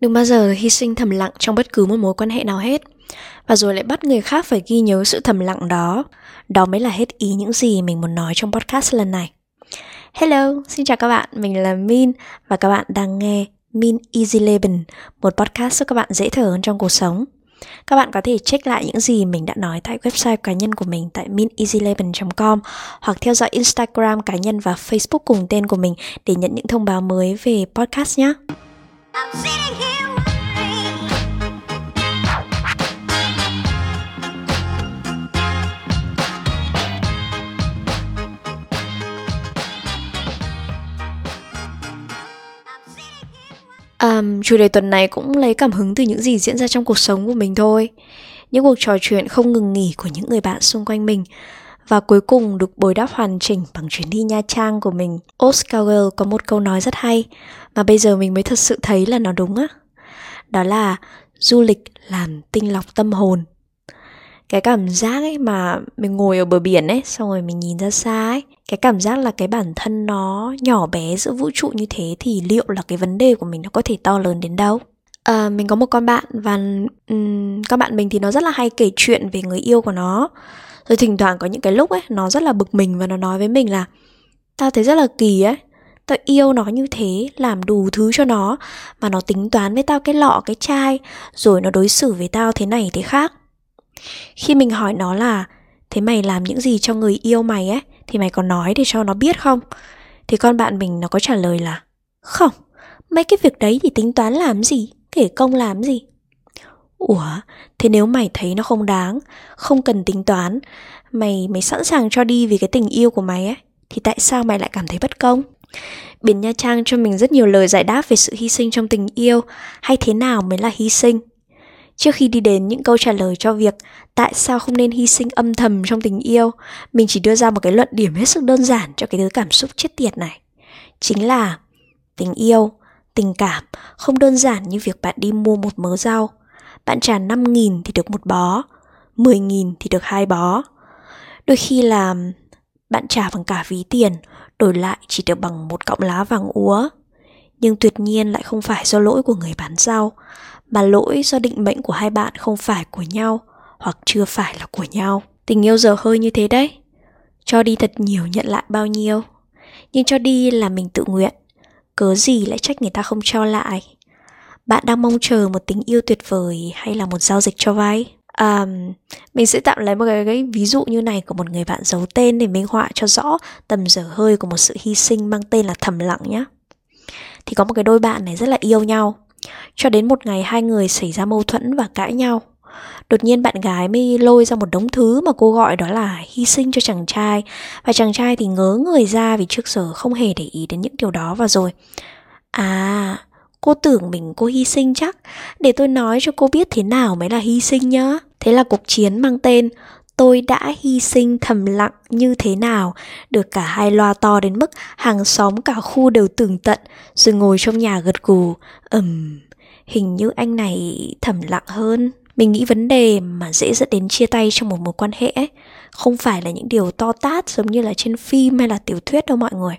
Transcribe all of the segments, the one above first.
Đừng bao giờ hy sinh thầm lặng trong bất cứ một mối quan hệ nào hết. Và rồi lại bắt người khác phải ghi nhớ sự thầm lặng đó. Đó mới là hết ý những gì mình muốn nói trong podcast lần này. Hello, xin chào các bạn, mình là Min Và các bạn đang nghe Min Easy Leben Một podcast giúp các bạn dễ thở hơn trong cuộc sống. Các bạn có thể check lại những gì mình đã nói tại website cá nhân của mình tại mineasyleben.com hoặc theo dõi Instagram cá nhân và Facebook cùng tên của mình để nhận những thông báo mới về podcast nhé. Um, chủ đề tuần này cũng lấy cảm hứng từ những gì diễn ra trong cuộc sống của mình thôi. Những cuộc trò chuyện không ngừng nghỉ của những người bạn xung quanh mình. Và cuối cùng được bồi đắp hoàn chỉnh bằng chuyến đi Nha Trang của mình. Oscar Wilde có một câu nói rất hay Mà bây giờ mình mới thật sự thấy là nó đúng á. Đó là du lịch làm tinh lọc tâm hồn cái cảm giác ấy mà mình ngồi ở bờ biển ấy xong rồi mình nhìn ra xa ấy cái cảm giác là cái bản thân nó nhỏ bé giữa vũ trụ như thế thì liệu là cái vấn đề của mình nó có thể to lớn đến đâu? À, mình có một con bạn và um, con bạn mình thì nó rất là hay kể chuyện về người yêu của nó. Rồi thỉnh thoảng có những cái lúc ấy nó rất là bực mình và nó nói với mình là tao thấy rất là kỳ ấy tao yêu nó như thế làm đủ thứ cho nó mà nó tính toán với tao cái lọ cái chai rồi nó đối xử với tao thế này thế khác khi mình hỏi nó là, thế mày làm những gì cho người yêu mày ấy? Thì mày có nói để cho nó biết không? Thì con bạn mình nó có trả lời là, không, mấy cái việc đấy thì tính toán làm gì, kể công làm gì? Ủa, thế nếu mày thấy nó không đáng, không cần tính toán, mày mày sẵn sàng cho đi vì cái tình yêu của mày ấy, thì tại sao mày lại cảm thấy bất công? Biển nha trang cho mình rất nhiều lời giải đáp về sự hy sinh trong tình yêu. Hay thế nào mới là hy sinh? Trước khi đi đến những câu trả lời cho việc tại sao không nên hy sinh âm thầm trong tình yêu, mình chỉ đưa ra một cái luận điểm hết sức đơn giản cho cái thứ cảm xúc chết tiệt này. Chính là tình yêu, tình cảm không đơn giản như việc bạn đi mua một mớ rau. Bạn trả 5.000 thì được một bó, 10.000 thì được hai bó. Đôi khi là bạn trả bằng cả ví tiền, đổi lại chỉ được bằng một cọng lá vàng úa. Nhưng tuyệt nhiên lại không phải do lỗi của người bán rau, mà lỗi do định mệnh của hai bạn không phải của nhau hoặc chưa phải là của nhau. Tình yêu giờ hơi như thế đấy. Cho đi thật nhiều nhận lại bao nhiêu. Nhưng cho đi là mình tự nguyện. Cớ gì lại trách người ta không cho lại? Bạn đang mong chờ một tình yêu tuyệt vời hay là một giao dịch cho vay à, mình sẽ tạm lấy một cái, cái ví dụ như này của một người bạn giấu tên để minh họa cho rõ tầm giờ hơi của một sự hy sinh mang tên là thầm lặng nhé thì có một cái đôi bạn này rất là yêu nhau. Cho đến một ngày hai người xảy ra mâu thuẫn và cãi nhau. Đột nhiên bạn gái mới lôi ra một đống thứ mà cô gọi đó là hy sinh cho chàng trai. Và chàng trai thì ngớ người ra vì trước giờ không hề để ý đến những điều đó và rồi À, cô tưởng mình cô hy sinh chắc. Để tôi nói cho cô biết thế nào mới là hy sinh nhá. Thế là cuộc chiến mang tên tôi đã hy sinh thầm lặng như thế nào. Được cả hai loa to đến mức hàng xóm cả khu đều tường tận rồi ngồi trong nhà gật gù. Ầm um, hình như anh này thầm lặng hơn. Mình nghĩ vấn đề mà dễ dẫn đến chia tay trong một mối quan hệ ấy, không phải là những điều to tát giống như là trên phim hay là tiểu thuyết đâu mọi người.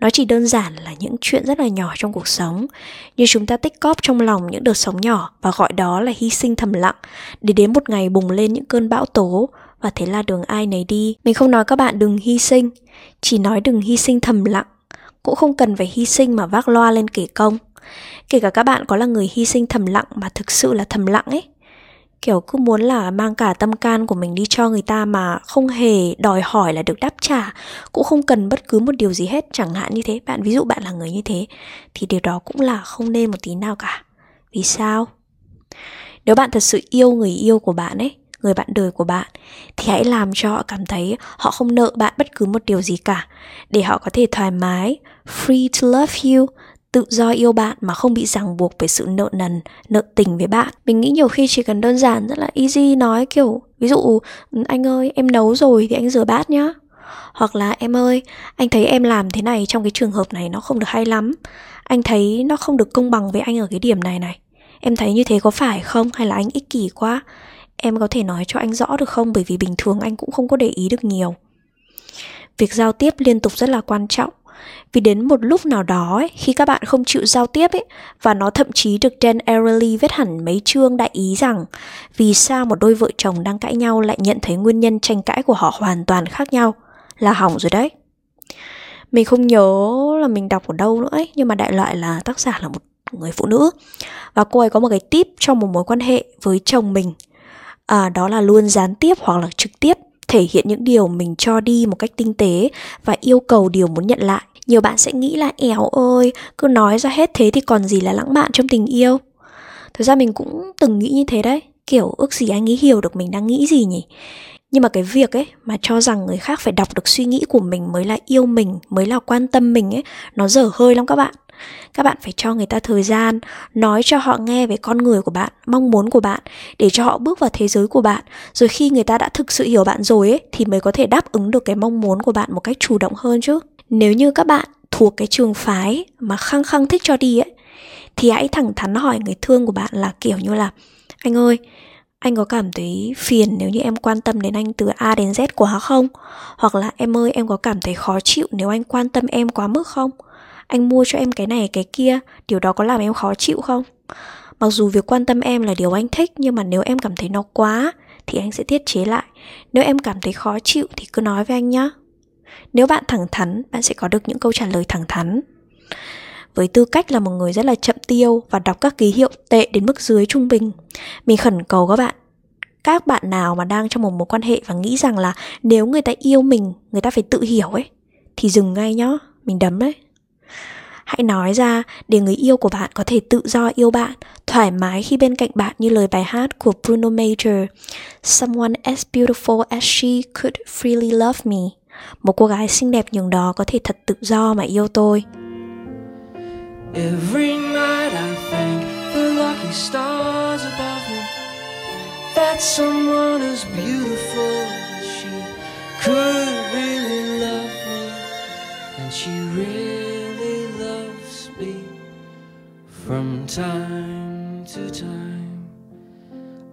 Nó chỉ đơn giản là những chuyện rất là nhỏ trong cuộc sống. Như chúng ta tích cóp trong lòng những đợt sóng nhỏ và gọi đó là hy sinh thầm lặng để đến một ngày bùng lên những cơn bão tố và thế là đường ai nấy đi. Mình không nói các bạn đừng hy sinh, chỉ nói đừng hy sinh thầm lặng. Cũng không cần phải hy sinh mà vác loa lên kể công. Kể cả các bạn có là người hy sinh thầm lặng mà thực sự là thầm lặng ấy. Kiểu cứ muốn là mang cả tâm can của mình đi cho người ta mà không hề đòi hỏi là được đáp trả. Cũng không cần bất cứ một điều gì hết, chẳng hạn như thế. Bạn, ví dụ bạn là người như thế, thì điều đó cũng là không nên một tí nào cả. Vì sao? Nếu bạn thật sự yêu người yêu của bạn ấy người bạn đời của bạn thì hãy làm cho họ cảm thấy họ không nợ bạn bất cứ một điều gì cả để họ có thể thoải mái free to love you tự do yêu bạn mà không bị ràng buộc bởi sự nợ nần, nợ tình với bạn. Mình nghĩ nhiều khi chỉ cần đơn giản rất là easy nói kiểu ví dụ ừ, anh ơi em nấu rồi thì anh rửa bát nhá. Hoặc là em ơi, anh thấy em làm thế này trong cái trường hợp này nó không được hay lắm. Anh thấy nó không được công bằng với anh ở cái điểm này này. Em thấy như thế có phải không hay là anh ích kỷ quá? Em có thể nói cho anh rõ được không? Bởi vì bình thường anh cũng không có để ý được nhiều. Việc giao tiếp liên tục rất là quan trọng. Vì đến một lúc nào đó ấy, khi các bạn không chịu giao tiếp ấy và nó thậm chí được Dan Ariely viết hẳn mấy chương đại ý rằng vì sao một đôi vợ chồng đang cãi nhau lại nhận thấy nguyên nhân tranh cãi của họ hoàn toàn khác nhau. Là hỏng rồi đấy. Mình không nhớ là mình đọc ở đâu nữa ấy nhưng mà đại loại là tác giả là một người phụ nữ. Và cô ấy có một cái tip trong một mối quan hệ với chồng mình à, đó là luôn gián tiếp hoặc là trực tiếp thể hiện những điều mình cho đi một cách tinh tế và yêu cầu điều muốn nhận lại. Nhiều bạn sẽ nghĩ là éo ơi cứ nói ra hết thế thì còn gì là lãng mạn trong tình yêu? Thực ra mình cũng từng nghĩ như thế đấy. Kiểu ước gì anh ấy hiểu được mình đang nghĩ gì nhỉ? Nhưng mà cái việc ấy mà cho rằng người khác phải đọc được suy nghĩ của mình mới là yêu mình, mới là quan tâm mình ấy, nó dở hơi lắm các bạn. Các bạn phải cho người ta thời gian, nói cho họ nghe về con người của bạn, mong muốn của bạn, để cho họ bước vào thế giới của bạn. Rồi khi người ta đã thực sự hiểu bạn rồi ấy, thì mới có thể đáp ứng được cái mong muốn của bạn một cách chủ động hơn chứ. Nếu như các bạn thuộc cái trường phái mà khăng khăng thích cho đi ấy, thì hãy thẳng thắn hỏi người thương của bạn là kiểu như là, anh ơi anh có cảm thấy phiền nếu như em quan tâm đến anh từ A đến Z quá không? Hoặc là em ơi em có cảm thấy khó chịu nếu anh quan tâm em quá mức không? Anh mua cho em cái này cái kia, điều đó có làm em khó chịu không? Mặc dù việc quan tâm em là điều anh thích nhưng mà nếu em cảm thấy nó quá thì anh sẽ tiết chế lại. Nếu em cảm thấy khó chịu thì cứ nói với anh nhé. Nếu bạn thẳng thắn, bạn sẽ có được những câu trả lời thẳng thắn. Với tư cách là một người rất là chậm tiêu và đọc các ký hiệu tệ đến mức dưới trung bình, mình khẩn cầu các bạn các bạn nào mà đang trong một mối quan hệ và nghĩ rằng là nếu người ta yêu mình, người ta phải tự hiểu ấy thì dừng ngay nhá, mình đấm đấy. Hãy nói ra để người yêu của bạn có thể tự do yêu bạn, thoải mái khi bên cạnh bạn như lời bài hát của Bruno Major, Someone as beautiful as she could freely love me. Một cô gái xinh đẹp nhường đó có thể thật tự do mà yêu tôi. Every night I thank the lucky stars above me. That someone as beautiful as she could really love me. And she really loves me From time to time.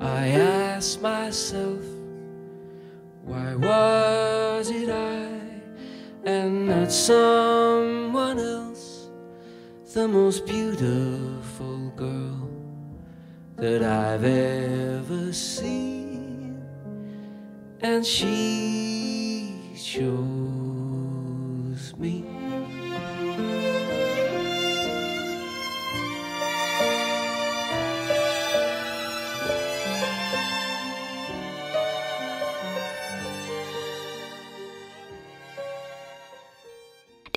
I ask myself Why was it I and not else the most beautiful girl that I've ever seen, and she chose me.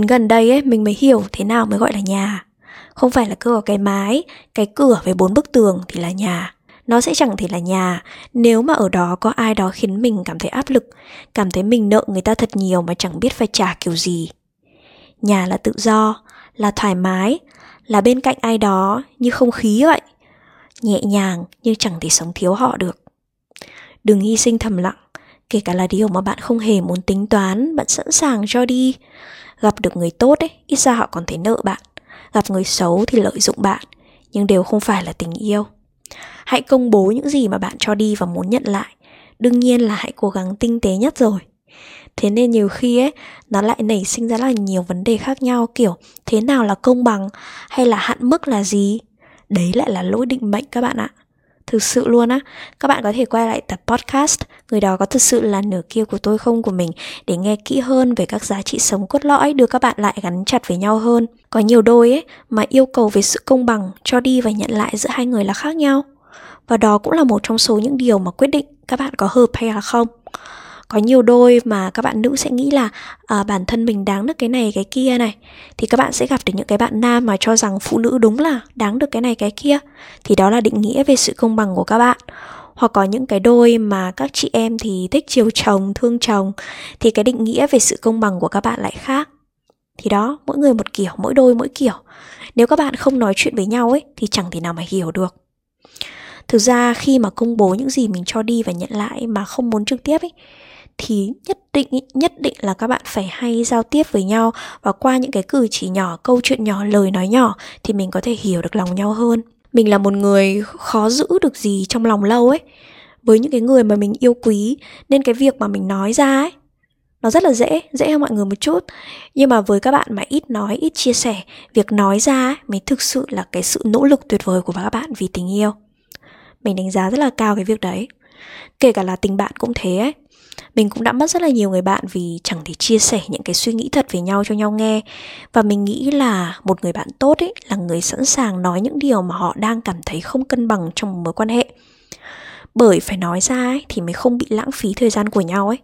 Đến gần đây ấy, mình mới hiểu thế nào mới gọi là nhà. Không phải là cứ có cái mái, cái cửa với bốn bức tường thì là nhà. Nó sẽ chẳng thể là nhà nếu mà ở đó có ai đó khiến mình cảm thấy áp lực, cảm thấy mình nợ người ta thật nhiều mà chẳng biết phải trả kiểu gì. Nhà là tự do, là thoải mái, là bên cạnh ai đó như không khí vậy. Nhẹ nhàng nhưng chẳng thể sống thiếu họ được. Đừng hy sinh thầm lặng, kể cả là điều mà bạn không hề muốn tính toán, bạn sẵn sàng cho đi Gặp được người tốt ấy, ít ra họ còn thấy nợ bạn. Gặp người xấu thì lợi dụng bạn, nhưng đều không phải là tình yêu. Hãy công bố những gì mà bạn cho đi và muốn nhận lại. Đương nhiên là hãy cố gắng tinh tế nhất rồi. Thế nên nhiều khi ấy, nó lại nảy sinh ra là nhiều vấn đề khác nhau kiểu thế nào là công bằng hay là hạn mức là gì. Đấy lại là lỗi định mệnh các bạn ạ. Thực sự luôn á, các bạn có thể quay lại tập podcast Người đó có thực sự là nửa kia của tôi không của mình Để nghe kỹ hơn về các giá trị sống cốt lõi đưa các bạn lại gắn chặt với nhau hơn. Có nhiều đôi ấy mà yêu cầu về sự công bằng cho đi và nhận lại giữa hai người là khác nhau. Và đó cũng là một trong số những điều mà quyết định các bạn có hợp hay là không có nhiều đôi mà các bạn nữ sẽ nghĩ là à, bản thân mình đáng được cái này cái kia này. Thì các bạn sẽ gặp được những cái bạn nam mà cho rằng phụ nữ đúng là đáng được cái này cái kia. Thì đó là định nghĩa về sự công bằng của các bạn. Hoặc có những cái đôi mà các chị em thì thích chiều chồng thương chồng thì cái định nghĩa về sự công bằng của các bạn lại khác. Thì đó mỗi người một kiểu mỗi đôi mỗi kiểu. Nếu các bạn không nói chuyện với nhau ấy thì chẳng thể nào mà hiểu được. Thực ra khi mà công bố những gì mình cho đi và nhận lại mà không muốn trực tiếp ấy thì nhất định nhất định là các bạn phải hay giao tiếp với nhau và qua những cái cử chỉ nhỏ câu chuyện nhỏ lời nói nhỏ thì mình có thể hiểu được lòng nhau hơn. Mình là một người khó giữ được gì trong lòng lâu ấy. Với những cái người mà mình yêu quý nên cái việc mà mình nói ra ấy nó rất là dễ dễ hơn mọi người một chút. Nhưng mà với các bạn mà ít nói ít chia sẻ việc nói ra ấy, mới thực sự là cái sự nỗ lực tuyệt vời của các bạn vì tình yêu. Mình đánh giá rất là cao cái việc đấy. Kể cả là tình bạn cũng thế ấy mình cũng đã mất rất là nhiều người bạn vì chẳng thể chia sẻ những cái suy nghĩ thật về nhau cho nhau nghe. Và mình nghĩ là một người bạn tốt ấy là người sẵn sàng nói những điều mà họ đang cảm thấy không cân bằng trong một mối quan hệ. Bởi phải nói ra ấy thì mới không bị lãng phí thời gian của nhau ấy.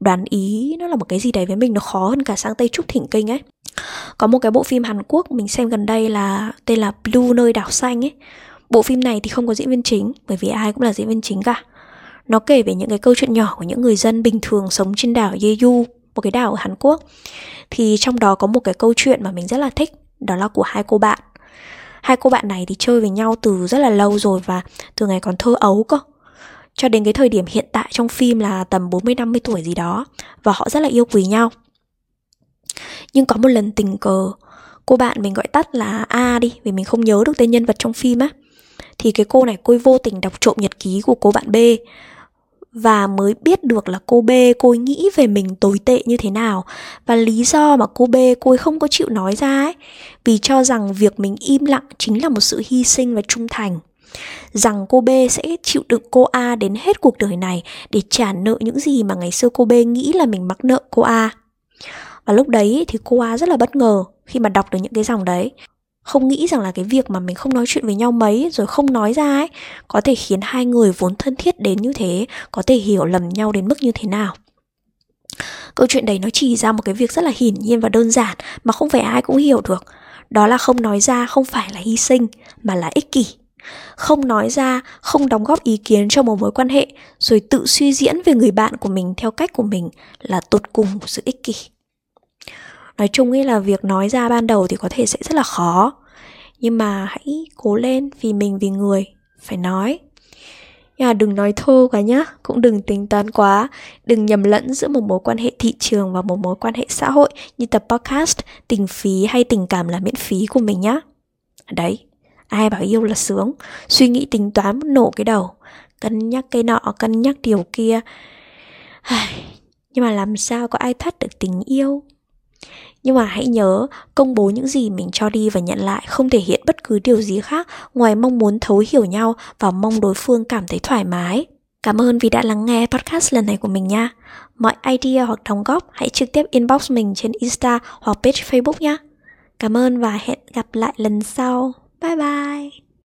Đoán ý nó là một cái gì đấy với mình nó khó hơn cả sang tây trúc thỉnh kinh ấy. Có một cái bộ phim hàn quốc mình xem gần đây là tên là blue nơi đảo xanh ấy. Bộ phim này thì không có diễn viên chính, bởi vì ai cũng là diễn viên chính cả nó kể về những cái câu chuyện nhỏ của những người dân bình thường sống trên đảo Jeju, một cái đảo ở Hàn Quốc. Thì trong đó có một cái câu chuyện mà mình rất là thích, đó là của hai cô bạn. Hai cô bạn này thì chơi với nhau từ rất là lâu rồi và từ ngày còn thơ ấu cơ. Cho đến cái thời điểm hiện tại trong phim là tầm 40-50 tuổi gì đó Và họ rất là yêu quý nhau Nhưng có một lần tình cờ Cô bạn mình gọi tắt là A đi Vì mình không nhớ được tên nhân vật trong phim á thì cái cô này cô vô tình đọc trộm nhật ký của cô bạn B và mới biết được là cô B, cô ấy nghĩ về mình tồi tệ như thế nào. Và lý do mà cô B, cô ấy không có chịu nói ra ấy, vì cho rằng việc mình im lặng chính là một sự hy sinh và trung thành. Rằng cô B sẽ chịu đựng cô A đến hết cuộc đời này để trả nợ những gì mà ngày xưa cô B nghĩ là mình mắc nợ cô A. Và lúc đấy thì cô A rất là bất ngờ khi mà đọc được những cái dòng đấy không nghĩ rằng là cái việc mà mình không nói chuyện với nhau mấy, rồi không nói ra ấy, có thể khiến hai người vốn thân thiết đến như thế, có thể hiểu lầm nhau đến mức như thế nào. Câu chuyện đấy nó chỉ ra một cái việc rất là hiển nhiên và đơn giản mà không phải ai cũng hiểu được. Đó là không nói ra không phải là hy sinh, mà là ích kỷ. Không nói ra, không đóng góp ý kiến cho một mối quan hệ, rồi tự suy diễn về người bạn của mình theo cách của mình là tột cùng của sự ích kỷ nói chung ấy là việc nói ra ban đầu thì có thể sẽ rất là khó. Nhưng mà hãy cố lên vì mình, vì người, phải nói. Nhưng mà đừng nói thô quá nhá, cũng đừng tính toán quá. Đừng nhầm lẫn giữa một mối quan hệ thị trường và một mối quan hệ xã hội như tập podcast, tình phí hay tình cảm là miễn phí của mình nhá. Đấy, ai bảo yêu là sướng. Suy nghĩ tính toán nổ cái đầu. Cân nhắc cái nọ, cân nhắc điều kia. Nhưng mà làm sao có ai thoát được tình yêu? Nhưng mà hãy nhớ, công bố những gì mình cho đi và nhận lại không thể hiện bất cứ điều gì khác ngoài mong muốn thấu hiểu nhau và mong đối phương cảm thấy thoải mái. Cảm ơn vì đã lắng nghe podcast lần này của mình nha. Mọi idea hoặc đóng góp hãy trực tiếp inbox mình trên Insta hoặc page Facebook nhé. Cảm ơn và hẹn gặp lại lần sau. Bye bye!